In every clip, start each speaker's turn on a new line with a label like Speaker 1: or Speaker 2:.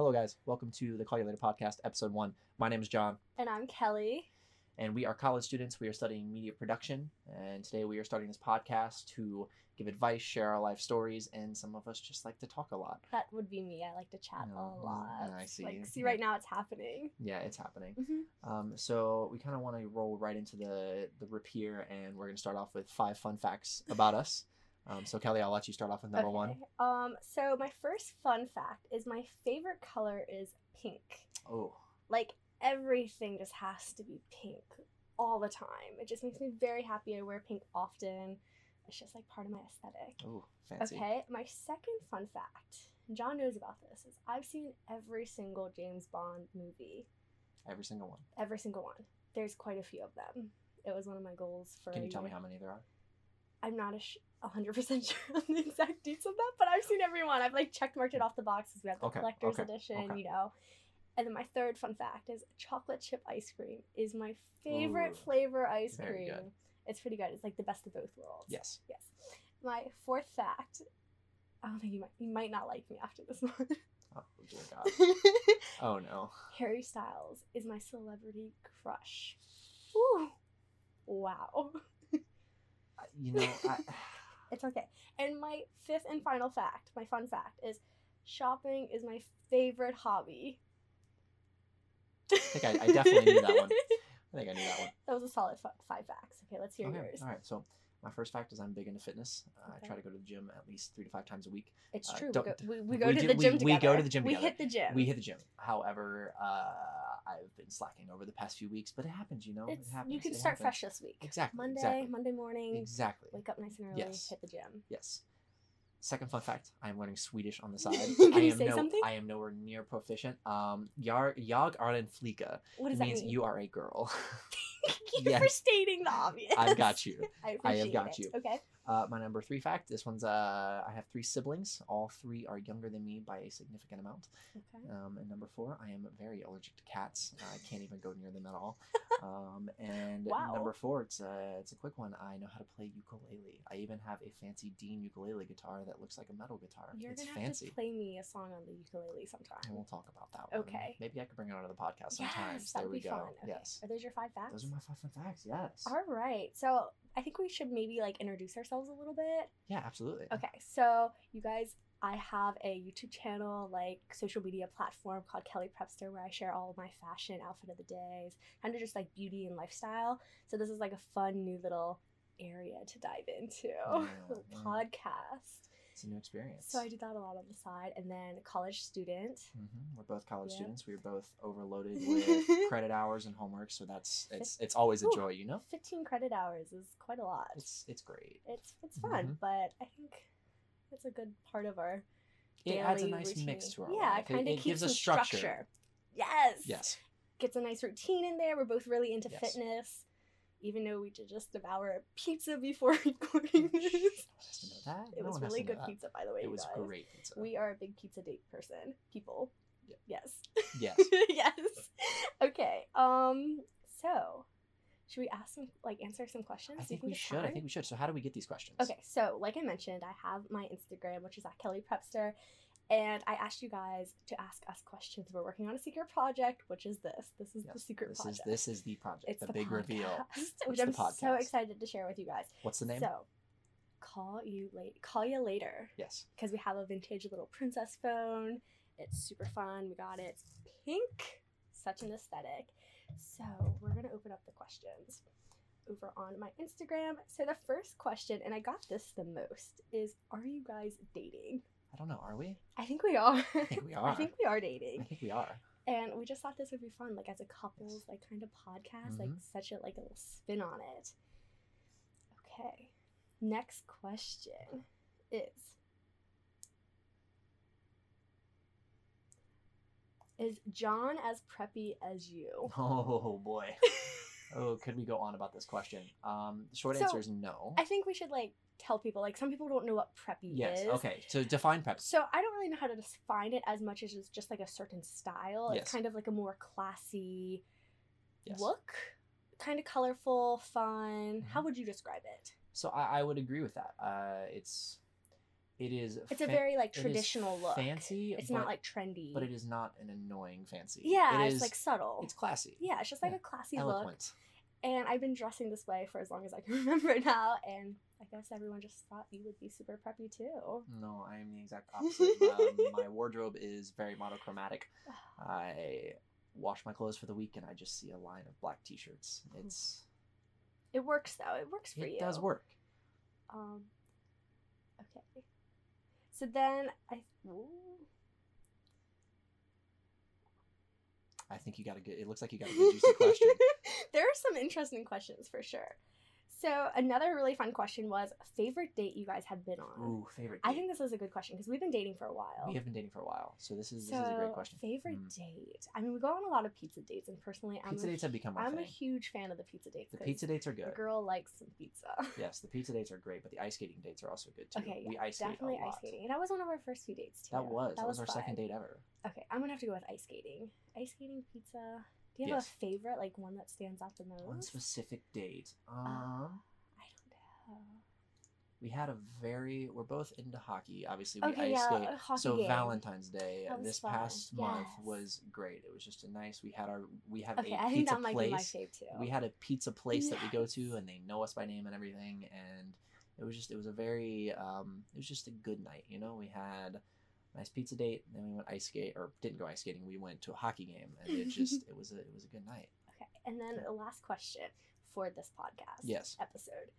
Speaker 1: Hello, guys. Welcome to the Call You Later podcast, episode one. My name is John,
Speaker 2: And I'm Kelly.
Speaker 1: and we are college students. We are studying media production, and today we are starting this podcast to give advice, share our life stories, and some of us just like to talk a lot.
Speaker 2: That would be me. I like to chat a lot.
Speaker 1: I see.
Speaker 2: Like, see, right now it's happening.
Speaker 1: Yeah, it's happening.
Speaker 2: Mm-hmm.
Speaker 1: Um, so we kind of want to roll right into the the rip here, and we're gonna start off with five fun facts about us. Um, so Kelly, I'll let you start off with number one.
Speaker 2: Um, so my first fun fact is my favorite color is pink.
Speaker 1: Oh,
Speaker 2: Like everything just has to be pink all the time. It just makes me very happy. I wear pink often. It's just like part of my aesthetic.
Speaker 1: oh, fancy.
Speaker 2: Okay, my second fun fact, John knows about this, is I've seen every single James Bond movie.
Speaker 1: Every single one.
Speaker 2: Every single one. There's quite a few of them. It was one of my goals for.
Speaker 1: Can you tell me how many there are?
Speaker 2: I'm not a sh- 100% sure on the exact dates of that, but I've seen everyone. I've like check marked it off the boxes. We have the
Speaker 1: Okay,
Speaker 2: collector's
Speaker 1: okay,
Speaker 2: edition,
Speaker 1: okay.
Speaker 2: you know. And then my third fun fact is chocolate chip ice cream is my favorite
Speaker 1: Ooh,
Speaker 2: flavor ice cream.
Speaker 1: good.
Speaker 2: It's pretty good. It's like the best of both worlds.
Speaker 1: Yes.
Speaker 2: Yes. My fourth fact. I don't think you might you might not like me after this one.
Speaker 1: Oh dear God. Oh no.
Speaker 2: Harry Styles is my celebrity crush. Ooh. Wow.
Speaker 1: You know, I,
Speaker 2: It's okay. And my fifth and final fact, my fun fact, is shopping is my favorite hobby. I
Speaker 1: think I- I definitely knew that one. I think I knew that one.
Speaker 2: That was a solid fi- five facts. Okay, let's hear
Speaker 1: Okay.
Speaker 2: yours.
Speaker 1: All right. So my first fact is I'm big into fitness. Uh, I try to go to the gym at least three to five times a week.
Speaker 2: It's
Speaker 1: Uh,
Speaker 2: true. we go, we, we go
Speaker 1: we
Speaker 2: to
Speaker 1: do-
Speaker 2: the gym
Speaker 1: we
Speaker 2: together.
Speaker 1: go to the gym
Speaker 2: We
Speaker 1: together.
Speaker 2: hit the gym.
Speaker 1: We hit the gym. However, uh, I've been slacking over the past few weeks, but it happens. You know,
Speaker 2: It's,
Speaker 1: it happens.
Speaker 2: you can
Speaker 1: it
Speaker 2: start
Speaker 1: happens.
Speaker 2: fresh this week.
Speaker 1: Exactly.
Speaker 2: Monday,
Speaker 1: Exactly.
Speaker 2: Monday morning.
Speaker 1: Exactly.
Speaker 2: Wake up nice and early.
Speaker 1: Yes.
Speaker 2: Hit the gym.
Speaker 1: Yes. Second fun fact: I am learning Swedish on the side.
Speaker 2: Can
Speaker 1: I
Speaker 2: you
Speaker 1: am
Speaker 2: say
Speaker 1: no,
Speaker 2: something?
Speaker 1: I am nowhere near proficient. Um, jag, jag är en flicka
Speaker 2: What does
Speaker 1: means
Speaker 2: that mean?
Speaker 1: you are a girl.
Speaker 2: Thank you for stating the obvious.
Speaker 1: I've got you.
Speaker 2: I,
Speaker 1: I have got
Speaker 2: it.
Speaker 1: you.
Speaker 2: Okay.
Speaker 1: Uh, my number three fact: This one's uh, I have three siblings. All three are younger than me by a significant amount.
Speaker 2: Okay.
Speaker 1: Um, and number four, I am very allergic to cats. I can't even go near them at all. Um, and
Speaker 2: Wow.
Speaker 1: number four, it's a it's a quick one. I know how to play ukulele. I even have a fancy Dean ukulele guitar that looks like a metal guitar.
Speaker 2: You're
Speaker 1: it's
Speaker 2: gonna have
Speaker 1: fancy.
Speaker 2: to play me a song on the ukulele sometime.
Speaker 1: and we'll talk about that one.
Speaker 2: Okay.
Speaker 1: Maybe I could bring it onto the podcast sometimes.
Speaker 2: Yes,
Speaker 1: there we
Speaker 2: be
Speaker 1: go.
Speaker 2: fun. Okay.
Speaker 1: Yes.
Speaker 2: Are those your five facts?
Speaker 1: My five fun facts. Yes.
Speaker 2: All right. So I think we should maybe like introduce ourselves a little bit.
Speaker 1: Yeah, absolutely.
Speaker 2: Okay. So you guys, I have a YouTube channel, like social media platform called Kelly Prepster, where I share all of my fashion, outfit of the days, kind of just like beauty and lifestyle. So this is like a fun new little area to dive into. little
Speaker 1: yeah.
Speaker 2: podcast.
Speaker 1: It's a new experience.
Speaker 2: So I do that a lot on the side, and then college student.
Speaker 1: hmm We're both college
Speaker 2: Yep.
Speaker 1: students. We're both overloaded with credit hours and homework, so that's it's it's always a joy, you know.
Speaker 2: 15 credit hours is quite a lot.
Speaker 1: It's it's great.
Speaker 2: it's it's fun,
Speaker 1: Mhm.
Speaker 2: but I think it's a good part of our
Speaker 1: It adds a nice mix to our
Speaker 2: yeah,
Speaker 1: life.
Speaker 2: it kind of
Speaker 1: gives us structure.
Speaker 2: Yes.
Speaker 1: Yes.
Speaker 2: Gets a nice routine in there. We're both really into
Speaker 1: Yes.
Speaker 2: fitness, even though we did just devour a pizza before recording this.
Speaker 1: Has know that.
Speaker 2: It was really good pizza, by the way.
Speaker 1: It was
Speaker 2: guys.
Speaker 1: great pizza.
Speaker 2: We are a big pizza date person. People.
Speaker 1: Yeah.
Speaker 2: Yes.
Speaker 1: yes.
Speaker 2: yes. Okay. Um. So, should we ask some, like, answer some questions?
Speaker 1: I think we should. I think we should. So how do we get these questions?
Speaker 2: Okay, so like I mentioned, I have my Instagram, which is at Kelly Prepster, and I asked you guys to ask us questions. We're working on a secret project, which is this. This is the secret
Speaker 1: this
Speaker 2: project.
Speaker 1: is this is the project.
Speaker 2: it's
Speaker 1: the,
Speaker 2: the,
Speaker 1: big reveal.
Speaker 2: which I'm so excited to share with you guys.
Speaker 1: What's the name?
Speaker 2: So, call you late. Call you later
Speaker 1: yes.
Speaker 2: because we have a vintage little princess phone. It's super fun. We got it. Pink. Such an aesthetic. So we're gonna open up the questions over on my Instagram. So the first question, and I got this the most, is Are you guys dating?
Speaker 1: I don't know. Are we?
Speaker 2: I think we are.
Speaker 1: I think we are.
Speaker 2: I think we are dating.
Speaker 1: I think we are.
Speaker 2: And we just thought this would be fun, like as a couples, like kind of podcast, like
Speaker 1: Mhm.
Speaker 2: such a like a little spin on it. Okay. Next question is Is John as preppy as you?
Speaker 1: Oh boy. oh, could we go on about this question? Um, the short
Speaker 2: So,
Speaker 1: answer is no.
Speaker 2: I think we should like tell people like some people don't know what preppy
Speaker 1: yes.
Speaker 2: is.
Speaker 1: Okay. So define preppy.
Speaker 2: So I don't really know how to define it as much as it's just like a certain style.
Speaker 1: Yes.
Speaker 2: It's kind of like a more classy
Speaker 1: Yes.
Speaker 2: look, kind of colorful, fun. How
Speaker 1: Mhm.
Speaker 2: would you describe it?
Speaker 1: So I, I would agree with that. Uh, it's It is.
Speaker 2: It's a very like traditional look.
Speaker 1: Fancy.
Speaker 2: It's
Speaker 1: but,
Speaker 2: not like trendy.
Speaker 1: But it is not an annoying fancy.
Speaker 2: Yeah,
Speaker 1: It
Speaker 2: it's
Speaker 1: is-
Speaker 2: like subtle.
Speaker 1: It's classy.
Speaker 2: yeah, it's just like
Speaker 1: yeah,
Speaker 2: a classy look.
Speaker 1: Eloquent.
Speaker 2: And I've been dressing this way for as long as I can remember now. And I guess everyone just thought you would be super preppy too.
Speaker 1: No, I am the exact opposite. um, my wardrobe is very monochromatic. I wash my clothes for the week and I just see a line of black t-shirts. It's
Speaker 2: It works though. It works for
Speaker 1: it
Speaker 2: you.
Speaker 1: It does work.
Speaker 2: Um. Okay. So then I. Ooh.
Speaker 1: I think you got a good. It looks like you got a good juicy question.
Speaker 2: there are some interesting questions for sure. So another really fun question was favorite date you guys have been on.
Speaker 1: Ooh, favorite. Date.
Speaker 2: I think this is a good question because we've been dating for a while.
Speaker 1: we have been dating for a while, so this is
Speaker 2: so
Speaker 1: this is a great question.
Speaker 2: favorite
Speaker 1: Mm.
Speaker 2: date. I mean, we go on a lot of pizza dates, and personally, I'm
Speaker 1: Pizza
Speaker 2: a,
Speaker 1: dates have become
Speaker 2: I'm a huge fan of the pizza dates.
Speaker 1: The pizza dates are good.
Speaker 2: The girl likes some pizza.
Speaker 1: Yes, the pizza dates are great, but the ice skating dates are also good too.
Speaker 2: Okay,
Speaker 1: we
Speaker 2: yeah,
Speaker 1: ice skate
Speaker 2: definitely ice skating. And that was one of our first few dates too.
Speaker 1: That was that, was, our second date ever.
Speaker 2: Okay, I'm gonna have to go with ice skating. Ice skating pizza. Do you have
Speaker 1: Yes.
Speaker 2: a favorite, like one that stands out the most?
Speaker 1: One specific date.
Speaker 2: Uh,
Speaker 1: Um,
Speaker 2: I don't know.
Speaker 1: we had a very. We're both into hockey. Obviously, we
Speaker 2: Okay,
Speaker 1: ice
Speaker 2: yeah,
Speaker 1: skate.
Speaker 2: hockey
Speaker 1: so
Speaker 2: game.
Speaker 1: Valentine's Day this
Speaker 2: fun.
Speaker 1: past month was great. It was just a nice. We had our. We have
Speaker 2: Okay,
Speaker 1: a
Speaker 2: I think
Speaker 1: pizza
Speaker 2: that might be my
Speaker 1: place.
Speaker 2: too.
Speaker 1: we had a pizza place that we go to and they know us by name and everything and it was just it was a very um it was just a good night you know we had nice pizza date and then we went ice skate or didn't go ice skating we went to a hockey game and it just it was a it was a good night
Speaker 2: Okay, and then the last question for this podcast
Speaker 1: Yes.
Speaker 2: episode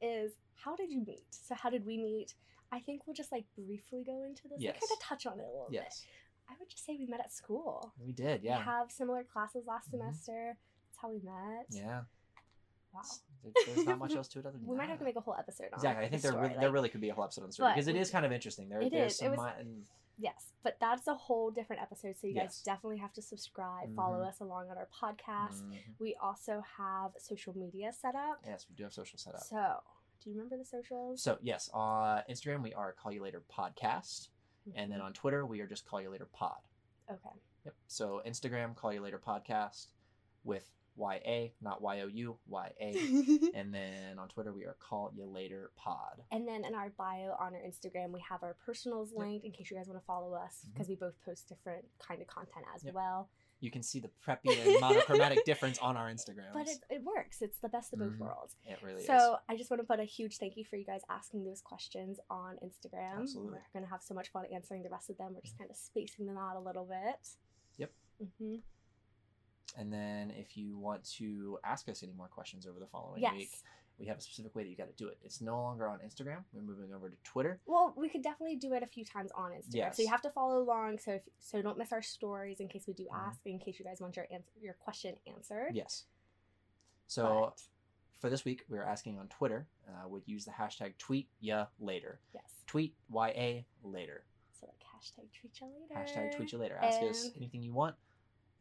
Speaker 2: is how did you meet? So how did we meet? I think we'll just like briefly go into this.
Speaker 1: Yes.
Speaker 2: kind of touch on it a little
Speaker 1: yes
Speaker 2: bit. I would just say we met at school.
Speaker 1: we did yeah.
Speaker 2: We have similar classes last
Speaker 1: Mhm.
Speaker 2: semester. That's how we met.
Speaker 1: yeah
Speaker 2: Wow.
Speaker 1: There's not much else to it other than
Speaker 2: We might have to make a whole episode on
Speaker 1: exactly i think
Speaker 2: the
Speaker 1: there,
Speaker 2: story,
Speaker 1: really, there
Speaker 2: like-
Speaker 1: really could be a whole episode on the story
Speaker 2: But
Speaker 1: because it is kind of interesting there
Speaker 2: It
Speaker 1: there's
Speaker 2: is. It
Speaker 1: some
Speaker 2: was-
Speaker 1: mi-
Speaker 2: Yes, but that's a whole different episode. So you guys definitely have to subscribe, follow
Speaker 1: Mhm.
Speaker 2: us along on our podcast.
Speaker 1: Mhm.
Speaker 2: We also have social media set up.
Speaker 1: yes we do have social setup
Speaker 2: So, do you remember the socials?
Speaker 1: So yes, on Instagram we are Call You Later Podcast, and then
Speaker 2: Mhm.
Speaker 1: on Twitter we are just Call You Later Pod.
Speaker 2: okay.
Speaker 1: Yep. So Instagram Call You Later Podcast with Y A, not Y O U, Y A, and then on Twitter we are Call You Later Pod.
Speaker 2: And then in our bio on our Instagram, we have our personals
Speaker 1: Yep.
Speaker 2: linked in case you guys want to follow us because we both post different kind of content as
Speaker 1: Yep.
Speaker 2: well.
Speaker 1: You can see the preppy and monochromatic difference on our Instagrams.
Speaker 2: But it, it works. It's the best of both
Speaker 1: Mhm.
Speaker 2: worlds.
Speaker 1: it really
Speaker 2: so
Speaker 1: is.
Speaker 2: So I just want to put a huge thank you for you guys asking those questions on Instagram.
Speaker 1: Absolutely.
Speaker 2: We're gonna have so much fun answering the rest of them. We're just kind of spacing them out a little bit.
Speaker 1: Yep.
Speaker 2: hmm
Speaker 1: And then if you want to ask us any more questions over the following
Speaker 2: Yes.
Speaker 1: week, we have a specific way that you got to do it. It's no longer on Instagram. We're moving over to Twitter.
Speaker 2: Well, we could definitely do it a few times on Instagram.
Speaker 1: Yes.
Speaker 2: So you have to follow along. So if, so don't miss our stories in case we do
Speaker 1: Mhm.
Speaker 2: ask, in case you guys want your answer, your question answered.
Speaker 1: Yes. So
Speaker 2: But,
Speaker 1: for this week, we're asking on Twitter. Uh, would use the hashtag tweet ya later.
Speaker 2: yes.
Speaker 1: Tweet y a later.
Speaker 2: So like hashtag tweet ya later.
Speaker 1: Hashtag tweet ya later. Ask us anything you want,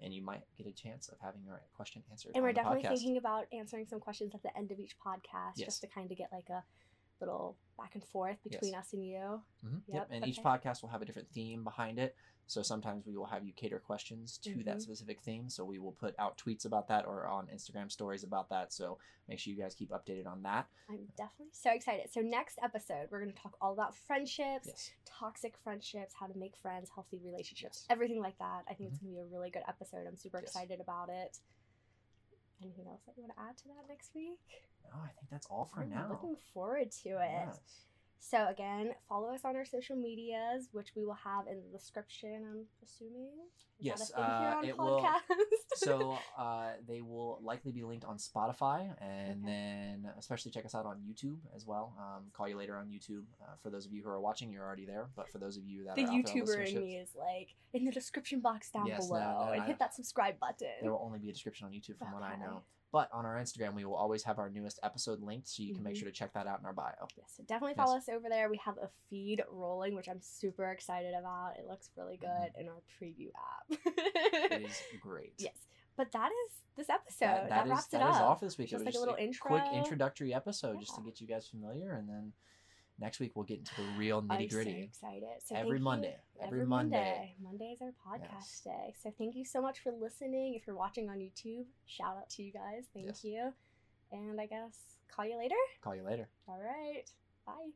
Speaker 1: and you might get a chance of having your question answered.
Speaker 2: And we're definitely
Speaker 1: podcast.
Speaker 2: thinking about answering some questions at the end of each podcast,
Speaker 1: Yes.
Speaker 2: just to kind of get like a little back and forth between us and you.
Speaker 1: Mhm. Yep.
Speaker 2: Yep,
Speaker 1: And each podcast will have a different theme behind it. So sometimes we will have you cater questions to that
Speaker 2: Mhm.
Speaker 1: specific theme. So we will put out tweets about that or on Instagram stories about that. So make sure you guys keep updated on that.
Speaker 2: I'm definitely so excited. So next episode, we're going to talk all about friendships,
Speaker 1: Yes.
Speaker 2: toxic friendships, how to make friends, healthy relationships,
Speaker 1: Yes.
Speaker 2: everything like that. I think it's
Speaker 1: Mhm.
Speaker 2: going to be a really good episode. I'm super
Speaker 1: Yes.
Speaker 2: excited about it. Anything else that you want to add to that next week?
Speaker 1: Oh, I think that's all for
Speaker 2: I'm
Speaker 1: now.
Speaker 2: looking forward to it.
Speaker 1: Yes.
Speaker 2: So again, follow us on our social medias, which we will have in the description. I'm assuming. Is
Speaker 1: Yes,
Speaker 2: that a thing here
Speaker 1: uh, it will- so uh, they will likely be linked on Spotify, and
Speaker 2: Okay.
Speaker 1: then especially check us out on YouTube as well. Um, call you later on YouTube. Uh, for those of you who are watching, you're already there. But for those of you that
Speaker 2: the
Speaker 1: are out there on
Speaker 2: YouTuber in me is like in the description box down
Speaker 1: Yes,
Speaker 2: below,
Speaker 1: no,
Speaker 2: and
Speaker 1: I-
Speaker 2: hit that subscribe button.
Speaker 1: there will only be a description on YouTube from what I know. But on our Instagram, we will always have our newest episode linked, so you can make
Speaker 2: Mhm.
Speaker 1: sure to check that out in our bio.
Speaker 2: Yes, so definitely
Speaker 1: Yes.
Speaker 2: follow us over there. We have a feed rolling, which I'm super excited about. It looks really good
Speaker 1: Mhm.
Speaker 2: in our preview app.
Speaker 1: It is great.
Speaker 2: yes, but that is this episode.
Speaker 1: That,
Speaker 2: That,
Speaker 1: that is-
Speaker 2: wraps it
Speaker 1: that is
Speaker 2: up.
Speaker 1: all for this week.
Speaker 2: Just
Speaker 1: it
Speaker 2: like
Speaker 1: was
Speaker 2: a little
Speaker 1: quick
Speaker 2: intro.
Speaker 1: introductory episode just to get you guys familiar, and then next week we'll get into the real nitty gritty.
Speaker 2: I'm so
Speaker 1: excited.
Speaker 2: So Every
Speaker 1: Monday. Every
Speaker 2: Every
Speaker 1: Monday.
Speaker 2: Monday. Monday is our podcast
Speaker 1: Yes.
Speaker 2: day. So thank you so much for listening. If you're watching on YouTube, shout out to you guys. Thank
Speaker 1: Yes.
Speaker 2: you. And I guess call you later.
Speaker 1: Call you later.
Speaker 2: All right. Bye.